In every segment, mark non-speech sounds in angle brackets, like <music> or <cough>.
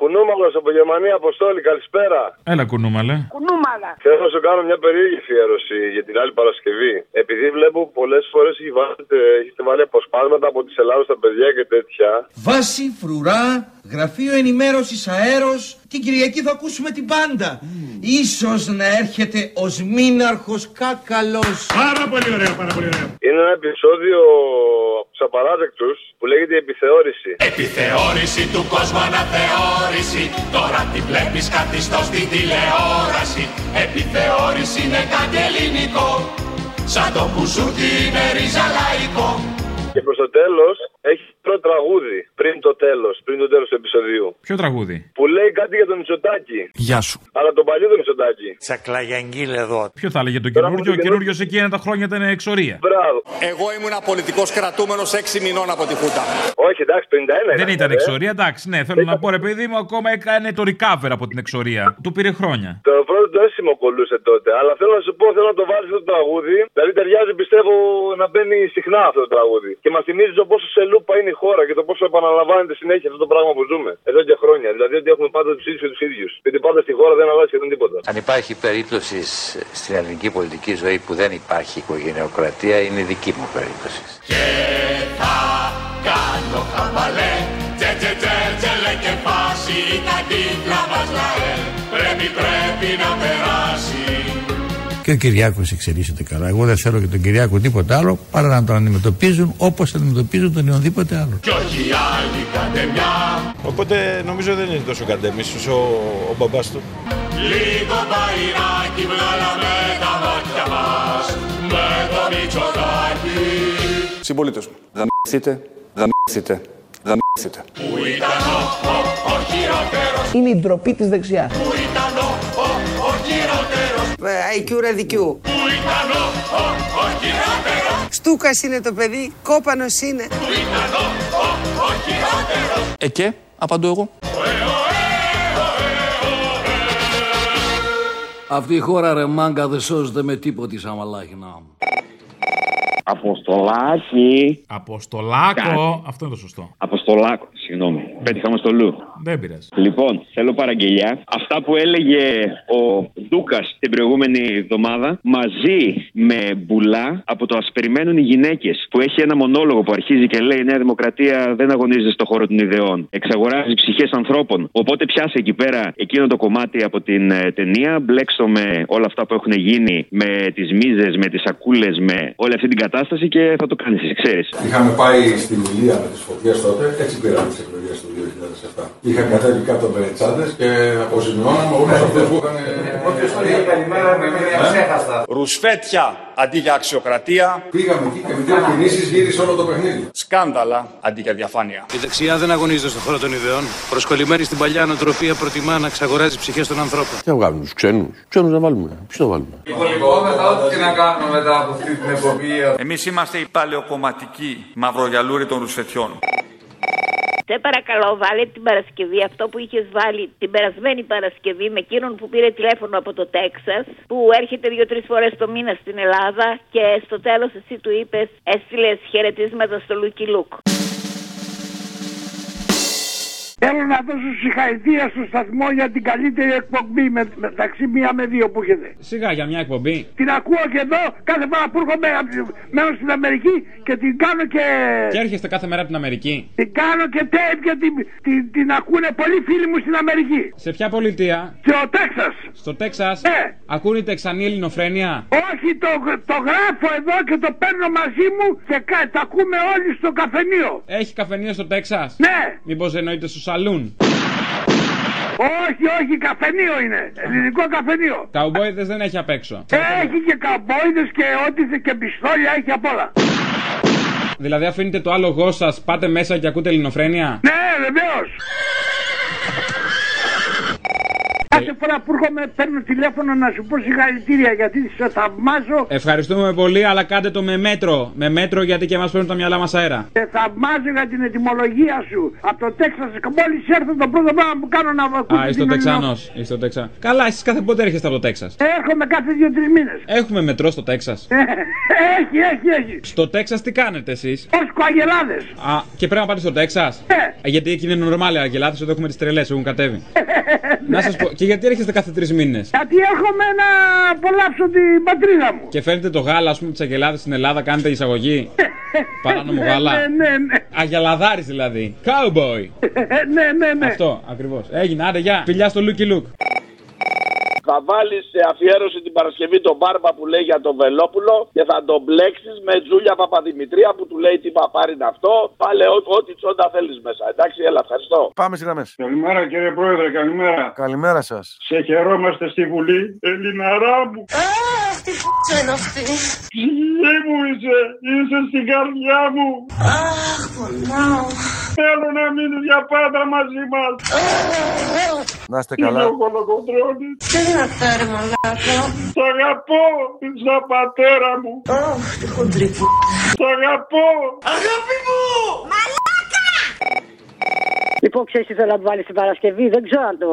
Κουνούμαλος από Γερμανία, Αποστόλη, καλησπέρα. Έλα κουνούμαλε. Κουνούμαλα. Θέλω να σου κάνω μια περίεργη αφιέρωση για την άλλη Παρασκευή. Επειδή βλέπω πολλές φορές έχετε βάλει αποσπάσματα από τη Ελλάδα στα παιδιά και τέτοια. Βάση, φρουρά, γραφείο ενημέρωσης αέρος. Την Κυριακή θα ακούσουμε την πάντα. Mm. Ίσως να έρχεται ως μήναρχος κάκαλος. Πάρα πολύ ωραίο, πάρα πολύ ωραίο. Είναι ένα επεισόδιο από τους απαράδεκτους που λέγεται επιθεώρηση. Επιθεώρηση του κόσμου αναθεώρηση. Τώρα τη βλέπεις κάτι στο στην τηλεόραση. Επιθεώρηση είναι κάτι ελληνικό. Σαν το μπουζούκι είναι ρίζα λαϊκό. Και προς το τέλος έχεις πρώτο τραγούδι πριν το τέλος, πριν το τέλος του επεισοδίου. Ποιο τραγούδι; Που λέει κάτι για τον Μητσοτάκη. Γεια σου. Αλλά τον παλιό τον Μητσοτάκη. Τσακλαγιαγγίλ εδώ. Ποιο θα έλεγε τον καινούριο, ο καινούριο εκείνα τα χρόνια ήταν εξορία. Μπράβο. Εγώ ήμουν πολιτικό κρατούμενος 6 μηνών από τη Χούτα. Όχι, εντάξει, 51 Δεν ήταν ε. εξορία, εντάξει, ναι, θέλω να πω ρε παιδί μου, ακόμα έκανε το recover από την εξορία. Του πήρε χρόνια. Το πρώτο το αίσθημα κολούσε τότε. Αλλά θέλω να σου πω, θέλω να το βάλεις αυτό το τραγούδι. Δηλαδή ταιριάζει πιστεύω να μπαίνει συχνά αυτό το τραγούδι. Και μας θυμίζει το πόσο σε λούπα είναι η χώρα και το πόσο επαναλαμβάνεται συνέχεια αυτό το πράγμα που ζούμε. Εδώ και χρόνια. Δηλαδή ότι έχουμε πάντα τους ίδιους και τους ίδιους. Γιατί πάντα στη χώρα δεν αλλάζει σχεδόν τίποτα. Αν υπάρχει περίπτωσης στην ελληνική πολιτική ζωή που δεν υπάρχει οικογενειοκρατία, είναι η δική μου περίπτωση. Και θα κάνω χαμπαλέ. Τσε τσε τσε τσε λέ και φάση τα τίτλα μας λαέ. Πρέπει πρέπει να περάσει. Και ο Κυριάκος εξελίσσεται καλά. Εγώ δεν θέλω για τον Κυριάκο τίποτα άλλο παρά να τον αντιμετωπίζουν όπως αντιμετωπίζουν τον οποιονδήποτε άλλο. Κι όχι άλλη καντεμιά. Οπότε νομίζω δεν είναι τόσο καντέμι, όσο ο, ο μπαμπάς του. Λίγο μπαϊράκι βγάλαμε τα μάτια μας με το Μητσοτάκη. Συμπολίτες μου, δαμηθείτε, δαμηθείτε, δαμηθείτε. Που ήταν ο, ο, ο χειρότερος. Είναι η ντροπή της δεξιάς. Που IQ ραδικιού. Που ήταν ο, ο, ο χειρότερος. Στούκας είναι το παιδί, κόπανος είναι. Που ήταν ο, ο, ο χειρότερος. Ε και, απαντώ εγώ. Αυτή η χώρα ρε μάγκα δεν σώζεται με τίποτη σαν μαλάχινα. Αποστολάκι. Αποστολάκο. Αυτό είναι το σωστό. Αποστολάκος, συγγνώμη. Πέτυχαμε στο Λου. Δεν πειράζει. Λοιπόν, θέλω παραγγελιά. Αυτά που έλεγε ο Ντούκα την προηγούμενη εβδομάδα, μαζί με μπουλά από το Α περιμένουν οι γυναίκες, που έχει ένα μονόλογο που αρχίζει και λέει: Η Νέα Δημοκρατία δεν αγωνίζεται στον χώρο των ιδεών. Εξαγοράζει ψυχές ανθρώπων. Οπότε πιάσε εκεί πέρα εκείνο το κομμάτι από την ε, ταινία, μπλέξω με όλα αυτά που έχουν γίνει, με τις μίζες, με τις σακούλες, με όλη αυτή την κατάσταση και θα το κάνεις, ξέρεις. Είχαμε πάει στη Μιλία με τις φωτιές τότε, έτσι πήραμε τι εκλογέ του 2007. Είχα κατέβει κάτω με τσάντε και αποζημιώναμε όλου αυτού που είχαν. Καλημέρα με μία ξέχαστα. Ρουσφέτια αντί για αξιοκρατία. Πήγαμε εκεί και με δύο κινήσει γύρισε όλο το παιχνίδι. Σκάνδαλα αντί για διαφάνεια. Η δεξιά δεν αγωνίζεται στον χώρο των ιδεών. Προσκολλημένη στην παλιά νοοτροπία προτιμά να εξαγοράζει ψυχέ των ανθρώπων. Τι να βγάλουμε του ξένου. Ξένου να βάλουμε. Ποιο να βάλουμε. Υπολοιπόμεθα ό,τι και να κάνουμε μετά από αυτή την εκπομπή. Εμείς είμαστε οι παλαιοκομματικοί μαυρογιαλούροι των ρουσφετιών. Σε παρακαλώ, βάλε την Παρασκευή αυτό που είχες βάλει την περασμένη Παρασκευή με εκείνον που πήρε τηλέφωνο από το Τέξας, που έρχεται δύο-τρεις φορές το μήνα στην Ελλάδα και στο τέλος εσύ του είπες, έστειλες χαιρετίσματα στο Λούκι Λουκ. Θέλω να δώσω συγχαρητήρια στο σταθμό για την καλύτερη εκπομπή με, μεταξύ μία με δύο που έχετε. Σιγά για μια εκπομπή. Την ακούω και εδώ κάθε φορά που έρχομαι μένω στην Αμερική και την κάνω και. Και έρχεστε κάθε μέρα από την Αμερική. Την κάνω και tape και την, την, την ακούνε πολλοί φίλοι μου στην Αμερική. Σε ποια πολιτεία; Στο Τέξας. Στο Τέξας; Ναι. Ακούνε η Τεξανή Ελληνοφρένεια; Όχι, το, το γράφω εδώ και το παίρνω μαζί μου και κα, τα ακούμε όλοι στο καφενείο. Έχει καφενείο στο Τέξας; Ναι. Μήπως εννοείται στο σαλούν. Όχι, όχι, καφενείο είναι. Ελληνικό καφενείο. Καουμπόιδε δεν έχει απ' έξω. Έχει και καουμπόιδε και ό,τι και πιστόλια έχει απ' όλα. Δηλαδή αφήνετε το άλογό σας, πάτε μέσα και ακούτε ελληνοφρένεια; Ναι, βεβαίως. Κάθε φορά που έρχομαι παίρνω τηλέφωνο να σου πω συγχαρητήρια γιατί σε θαυμάζω Ευχαριστούμε πολύ, αλλά κάντε το με μέτρο. Με μέτρο γιατί και εμάς παίρνουν τα μυαλά μας αέρα. σε θαυμάζω για την ετοιμολογία σου. Από το Τέξας μόλις έρθω το πρώτο πράγμα που κάνω να ακούσω Α, είσαι ο την Τεξανός. Είσαι ο Τεξα... Καλά, εσείς κάθε πότε έρχεστε από το Τέξας. Έρχομαι κάθε δύο-τρεις μήνες. Έχουμε μετρό στο Τέξας. Έχει, έχει, έχει. Στο Τέξας τι κάνετε εσείς; Ω κοαγελάδε. Α, και πρέπει να πάτε στο Τέξας; Ναι. Γιατί εκεί είναι νορμάλ, αγελάδες, εδώ έχουμε τις τρελές, έχουν κατέβει. να σας πω, και γιατί έρχεστε κάθε τρεις μήνες; Γιατί έρχομαι να απολαύσω την πατρίδα μου. Και φέρνετε το γάλα, ας πούμε, τι αγελάδε στην Ελλάδα, κάνετε εισαγωγή; <laughs> Παράνομο γάλα. Ναι, ναι, ναι. Αγελαδάρης δηλαδή. Cowboy. <laughs> ναι, ναι, ναι. Αυτό ακριβώς. Έγινε, άντε, γεια. Φιλιά στο Λούκι Λουκ. Θα βάλεις σε αφιέρωση την Παρασκευή τον Μπάρμπα που λέει για τον Βελόπουλο και θα τον μπλέξεις με Τζούλια Παπαδημητρία που του λέει τι παπάρι είναι αυτό. Βάλε ό- ό,τι τσόντα θέλεις μέσα. Εντάξει, έλα, ευχαριστώ. Πάμε στις γραμμές. Καλημέρα κύριε Πρόεδρε, καλημέρα. Καλημέρα σας. Σε χαιρόμαστε στη Βουλή, Ελληναρά μου. Αχ, τι π***α είναι αυτή. Ψυχή μου είσαι, είσαι στην καρδιά μου. Αχ, πονάω. Θέλω να μείνεις για πάντα μαζί μας. Να είστε Είναι καλά. ο Κολοκοντρώνης. Τι είναι αυτά ρε μαλάκα; Σ' αγαπώ, σαν πατέρα μου. Αχ, τι χοντρή που. Σ' αγαπώ. Αγάπη μου. Λοιπόν, ξέρεις τι θέλω να του βάλεις στην Παρασκευή; Δεν ξέρω αν το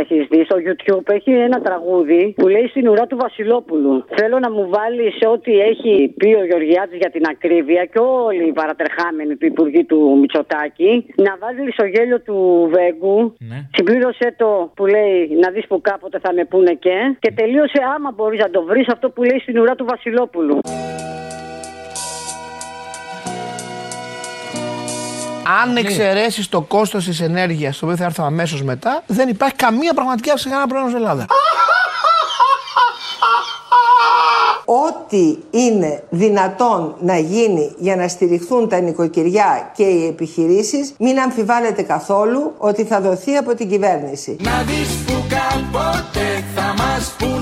έχεις δει. Στο YouTube έχει ένα τραγούδι που λέει στην ουρά του Βασιλόπουλου. Θέλω να μου βάλεις ό,τι έχει πει ο Γεωργιάδη για την ακρίβεια και όλοι οι παρατερχάμενοι του Υπουργείου του Μητσοτάκη. Να βάλεις στο γέλιο του Βέγκου. Συμπλήρωσε το που λέει να δεις που κάποτε θα με πούνε και. Και τελείωσε άμα μπορείς να το βρεις αυτό που λέει στην ουρά του Βασιλόπουλου. Αν εξαιρέσεις το κόστος της ενέργειας, το οποίο θα έρθω αμέσως μετά, δεν υπάρχει καμία πραγματική αύξηση κανένα πρόβλημα στην Ελλάδα. Ό,τι είναι δυνατόν να γίνει για να στηριχθούν τα νοικοκυριά και οι επιχειρήσεις, μην αμφιβάλλετε καθόλου ότι θα δοθεί από την κυβέρνηση. Να δεις που κάποτε θα μας πούνε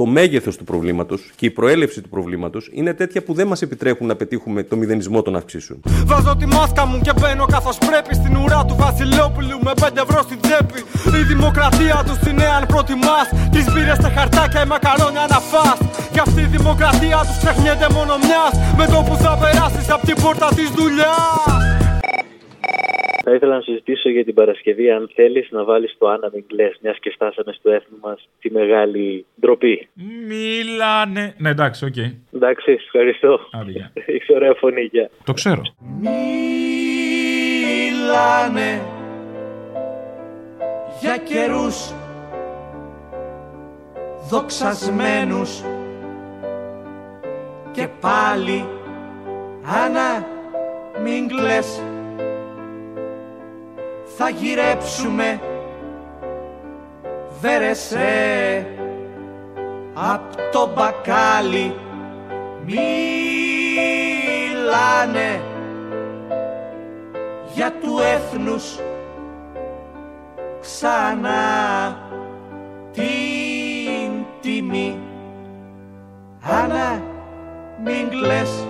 Το μέγεθος του προβλήματος και η προέλευση του προβλήματος είναι τέτοια που δεν μας επιτρέπουν να πετύχουμε το μηδενισμό των αυξήσεων. Βάζω τη μάσκα μου και μπαίνω καθώς πρέπει στην ουρά του Βασιλόπουλου με 5 ευρώ στην τσέπη. Η δημοκρατία του είναι αν προτιμάς τις μπύρες στα χαρτάκια, η μακαρόνια να φας. Κι αυτή η δημοκρατία τους ξεχνιέται μόνο μιας με το που θα περάσεις από την πόρτα της δουλειάς. Θα ήθελα να συζητήσω για την Παρασκευή, αν θέλεις να βάλεις το Άννα Μιγκλέ, μιας και φτάσαμε στο έθνο μας τη μεγάλη ντροπή. Μιλάνε. Ναι, εντάξει, οκ. Εντάξει, ευχαριστώ. Άντε, γεια. <laughs> Έχεις ωραία φωνή, γεια. Το ξέρω. Μιλάνε για καιρούς δοξασμένους και πάλι Άννα μην κλαις θα γυρέψουμε. Βέρεσέ απ' το μπακάλι μιλάνε για του έθνους ξανά την τιμή. Άννα μην κλαις.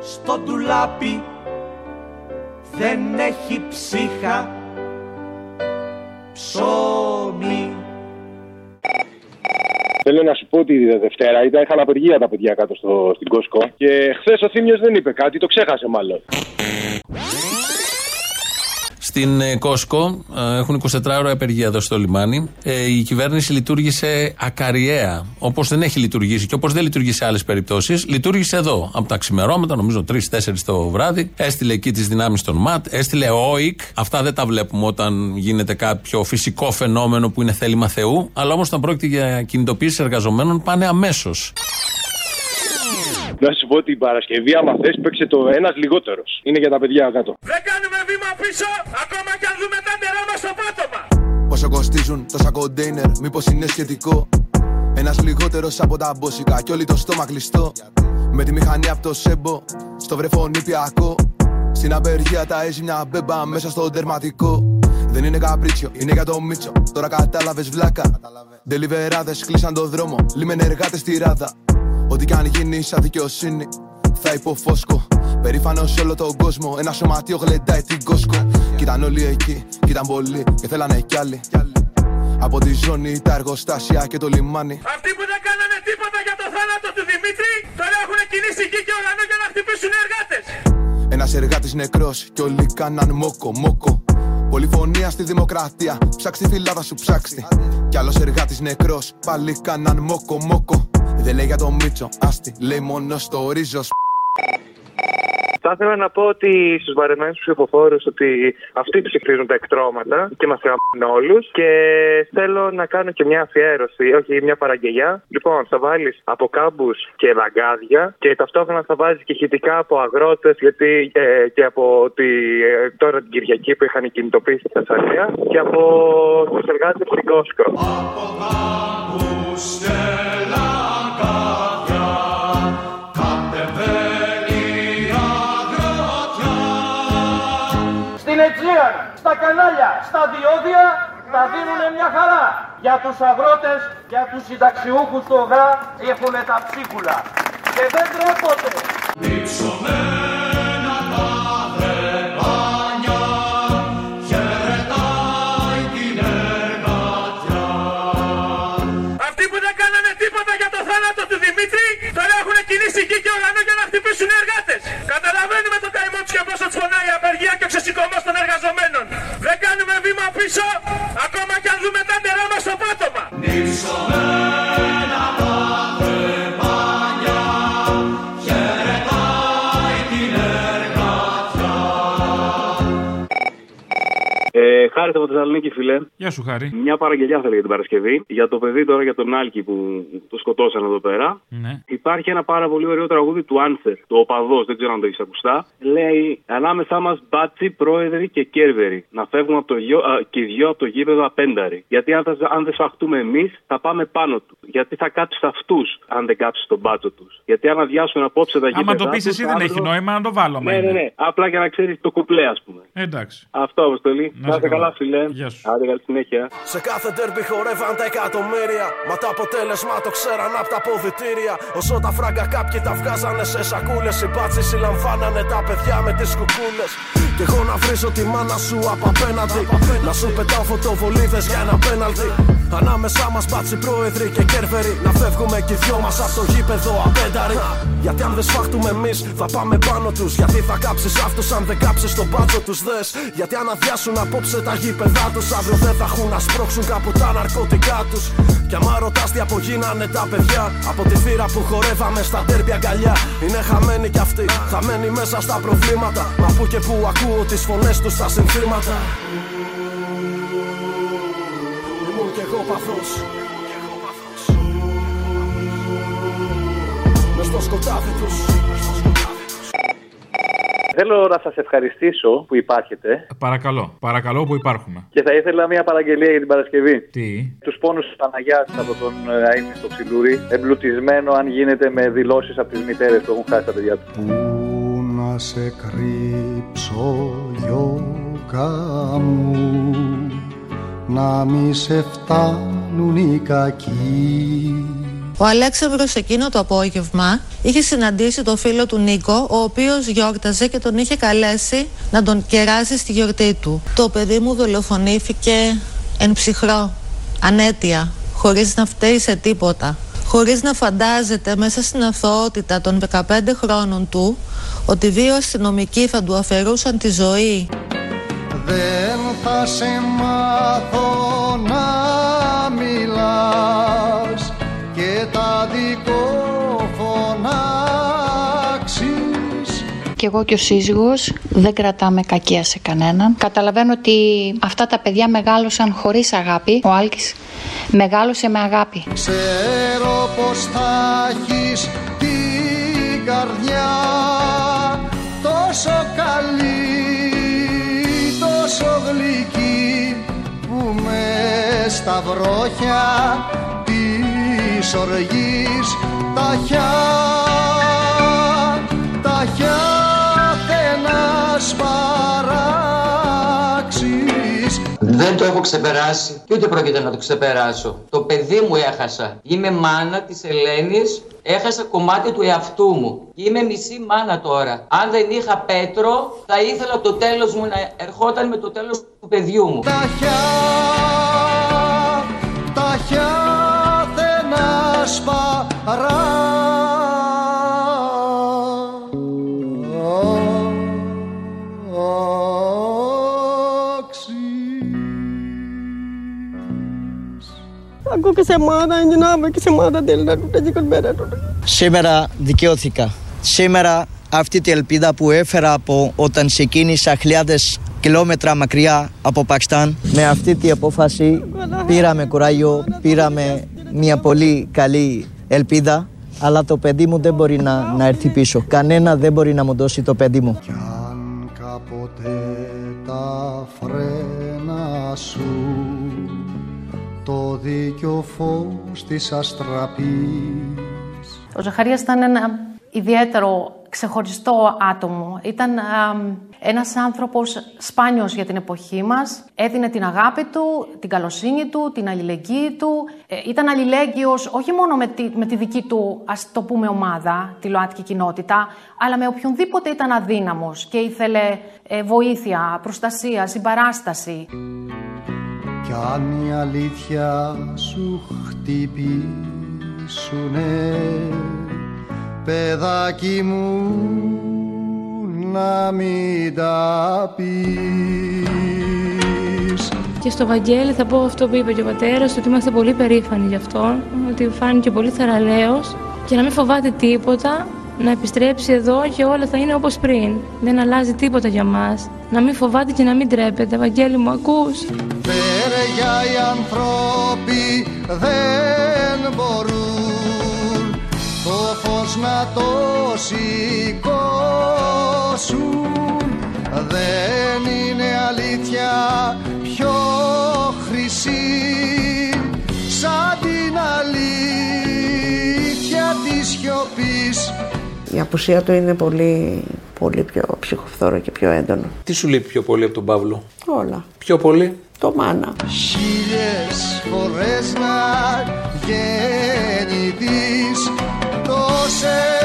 Στο ντουλάπι δεν έχει ψύχα. Ψωμί. Θέλω να σου πω ότι τη Δευτέρα ήταν, είχαν απεργία τα παιδιά κάτω στο, στην Κόσκο. Και χθες ο Θήμιος δεν είπε κάτι, το ξέχασε μάλλον. Στην ε, Κόσκο ε, έχουν 24 ώρα απεργία εδώ στο λιμάνι. Ε, η κυβέρνηση λειτουργήσε ακαριέα. Όπως δεν έχει λειτουργήσει και όπως δεν λειτουργεί σε άλλες περιπτώσεις, λειτουργήσε εδώ. Από τα ξημερώματα, νομίζω 3-4 το βράδυ. Έστειλε εκεί τις δυνάμεις των ΜΑΤ, έστειλε ΟΙΚ. Αυτά δεν τα βλέπουμε όταν γίνεται κάποιο φυσικό φαινόμενο που είναι θέλημα Θεού. Αλλά όμως όταν πρόκειται για κινητοποίηση εργαζομένων πάνε αμέσως. Να σου πω ότι η Παρασκευή, άμα θες, παίξε το ένας λιγότερος. Είναι για τα παιδιά κάτω. Δεν κάνουμε βήμα πίσω ακόμα κι αν δούμε τα νερά μας στο πάτωμα Πόσο κοστίζουν τόσα κοντέινερ, μήπως είναι σχετικό; Ένας λιγότερος από τα μπόσικα κι όλοι το στόμα κλειστό. Με τη μηχανή από το σέμπο, στο βρεφό νηπιακό. Στην απεργία τα έζει μια μπέμπα μέσα στο τερματικό. Δεν είναι καπρίτσιο, είναι για το μίτσο. Τώρα κατάλαβες βλάκα. Ντελιβεράδε κλείσαν το δρόμο, λίμεν εργάτες στη ράδα. Ό,τι κι αν γίνει σαν δικαιοσύνη, θα υποφόσκω. Περήφανος σε όλο τον κόσμο, ένα σωματείο γλεντάει την κόσκο. Κι ήταν όλοι εκεί, κι ήταν πολλοί, και θέλανε κι άλλοι. Από τη ζώνη, τα εργοστάσια και το λιμάνι. Αυτοί που δεν κάνανε τίποτα για το θάνατο του Δημήτρη, τώρα έχουν κινήσει γη και ουρανό για να χτυπήσουν εργάτες. Ένας εργάτης νεκρός και όλοι κάναν μόκο, μόκο. Πολυφωνία στη δημοκρατία, ψάξ τη φυλάδα σου ψάξτη. Κι άλλος εργάτης νεκρός, πάλι κάναν μόκο, μόκο. Δεν λέει για το Μίτσο, άστι, λέει μόνο στο ρίζος. Θα ήθελα να πω ότι στους βαρεμένους ψηφοφόρους ότι αυτοί ψηφίζουν τα εκτρώματα και μας γαμμούν όλους. Και θέλω να κάνω και μια αφιέρωση, όχι μια παραγγελιά. Λοιπόν, θα βάλεις από κάμπου και λαγκάδια και ταυτόχρονα θα βάζεις και ηχητικά από αγρότες, γιατί ε, και από τη, ε, τώρα την Κυριακή που είχαν κινητοποιήσει τη Θεσσαλία και από τους εργάτες στην Κόσκο. Στην κανάλια, στα διόδια τα δίνουνε μια χαρά. Για τους αγρότες, για τους συνταξιούχους του ΟΓΑ έχουν τα ψίχουλα. Και δεν τρέπονται. Από Θεσσαλονίκη, φιλέ. Γεια σου, Χάρη. Μια παραγγελιά θέλω για την Παρασκευή. Για το παιδί τώρα, για τον Άλκη που το σκοτώσαν εδώ πέρα. Ναι. Υπάρχει ένα πάρα πολύ ωραίο τραγούδι του Άνσερ, το Οπαδός, δεν ξέρω αν το έχεις ακουστά. Λέει Ανάμεσά μας μπάτσι, πρόεδροι και κέρβεροι. Να φεύγουν από το γιο, α, και οι δυο από το γήπεδο απένταροι. Γιατί αν, θα, αν δεν σφαχτούμε εμείς, θα πάμε πάνω του. Γιατί θα κάψει αυτούς, αν δεν κάψει τον μπάτσο τους. Γιατί αν αδειάσουν απόψε τα γήπεδα. Άμα το πεις τους, εσύ δεν αύριο- έχει νόημα να το βάλω. άμα Ναι, ναι, είναι. ναι. Απλά για να ξέρεις το κουπλέ, ας πούμε. Ε, Εντάξει. Αυτό, Αποστολή. Να Να είσαι είστε καλά, καλά. Φιλέ. Γεια σου. Άντε, καλή συνέχεια. Σε κάθε τέρπι χορεύαν τα εκατομμύρια. Μα το αποτέλεσμα το ξέραν απ' τα αποδητήρια. Όσο τα φράγκα κάποιοι τα βγάζανε σε σακούλες. Οι μπάτσοι συλλαμβάνανε τα παιδιά με τις κουκούλες. Κι εγώ να βρίσω τη μάνα σου απ' απέναντι. Να σου πετάω φωτοβολίδες για ένα πέναλτι. Ανάμεσά μας μπάτσι πρόεδροι και κέρβεροι. Να φεύγουμε κι οι δυο μας από το γήπεδο απένταροι. Γιατί αν δεν σφάχτουμε εμείς θα πάμε πάνω τους. Γιατί θα κάψεις αυτούς αν δεν κάψεις τον μπάτσο τους δες. Γιατί αν αδειάσουν απόψε τα γήπεδά τους, αύριο δεν θα έχουν να σπρώξουν κάπου τα ναρκωτικά τους. Κι άμα ρωτάς τι απογίνανε τα παιδιά από τη θύρα που χορεύαμε στα τέρπια αγκαλιά. Είναι χαμένοι κι αυτοί, χαμένοι μέσα στα προβλήματα. Μα που και που ακούω τις φωνές τους στα συνθήματα. Ήμουν κι εγώ παθός Μες στο σκοτάδι τους Θέλω να σας ευχαριστήσω που υπάρχετε Παρακαλώ, παρακαλώ που υπάρχουμε. και θα ήθελα μια παραγγελία για την Παρασκευή. Τι; Τους πόνους της Παναγιάς από τον ε, Αίμνη στο Ψιλούρι, εμπλουτισμένο αν γίνεται με δηλώσεις από τις μητέρες που έχουν χάσει τα παιδιά τους. Πού να σε κρύψω γιώκα μου να μη σε φτάνουν οι κακοί Ο Αλέξανδρος εκείνο το απόγευμα είχε συναντήσει το φίλο του Νίκο, ο οποίος γιόρταζε και τον είχε καλέσει να τον κεράσει στη γιορτή του. Το παιδί μου δολοφονήθηκε εν ψυχρό, ανέτεια, χωρίς να φταίει σε τίποτα. Χωρίς να φαντάζεται μέσα στην αθωότητα των 15 χρόνων του ότι δύο αστυνομικοί θα του αφαιρούσαν τη ζωή. Δεν θα σε μάθω Και εγώ και ο σύζυγος δεν κρατάμε κακία σε κανέναν. Καταλαβαίνω ότι αυτά τα παιδιά μεγάλωσαν χωρίς αγάπη. Ο Άλκης μεγάλωσε με αγάπη. Ξέρω πως θα έχεις την καρδιά τόσο καλή, τόσο γλυκή που με στα βρόχια της οργής τα χιά, Δεν το έχω ξεπεράσει και ούτε πρόκειται να το ξεπεράσω. Το παιδί μου έχασα. Είμαι μάνα της Ελένης. Έχασα κομμάτι του εαυτού μου. Και είμαι μισή μάνα τώρα. Αν δεν είχα Πέτρο, θα ήθελα το τέλος μου να ερχόταν με το τέλος του παιδιού μου. Τα χιάθενα σπαρά Aku kesemada yang jenama kesemada delta tuta jikon beda tuta. Σήμερα δικαιώθηκα. Σήμερα αυτή την ελπίδα που έφερα από όταν ξεκίνησα χιλιάδες κιλόμετρα μακριά από Πακιστάν. Με αυτή την απόφαση πήραμε κουράγιο, πήραμε μια πολύ καλή ελπίδα αλλά το παιδί μου δεν μπορεί να, να έρθει πίσω. Κανένα δεν μπορεί να μου δώσει το παιδί μου. Κάποτε τα φρένα σου το δίκιο φως της αστραπής Ο Ζαχαρίας ήταν ένα ιδιαίτερο ξεχωριστό άτομο. Ήταν α, ένας άνθρωπος σπάνιος για την εποχή μας. Έδινε την αγάπη του, την καλοσύνη του, την αλληλεγγύη του. Ε, ήταν αλληλέγγυος όχι μόνο με τη, με τη δική του, ας το πούμε, ομάδα, τη ΛΟΑΤΚΙ κοινότητα, αλλά με οποιονδήποτε ήταν αδύναμος και ήθελε ε, βοήθεια, προστασία, συμπαράσταση. Κι αν η αλήθεια σου χτυπήσουνε παιδάκι μου να μην τα πεις Και στο Βαγγέλη θα πω αυτό που είπε και ο πατέρας, ότι είμαστε πολύ περήφανοι γι' αυτό, ότι φάνηκε πολύ θεραλέος και να μην φοβάται τίποτα, να επιστρέψει εδώ και όλα θα είναι όπως πριν. Δεν αλλάζει τίποτα για μας. Να μην φοβάται και να μην τρέπεται. Βαγγέλη μου, ακούς; Βέρια οι άνθρωποι δεν μπορούν το φως να το σηκώσουν δεν είναι αλήθεια πιο χρυσή σαν την αλήθεια της σιωπής Η απουσία του είναι πολύ, πολύ πιο ψυχοφθόρο και πιο έντονο. Τι σου λείπει πιο πολύ από τον Παύλο, Όλα. Πιο πολύ; Το μάνα. Χίλιες φορές να γεννηθείς Τόσες,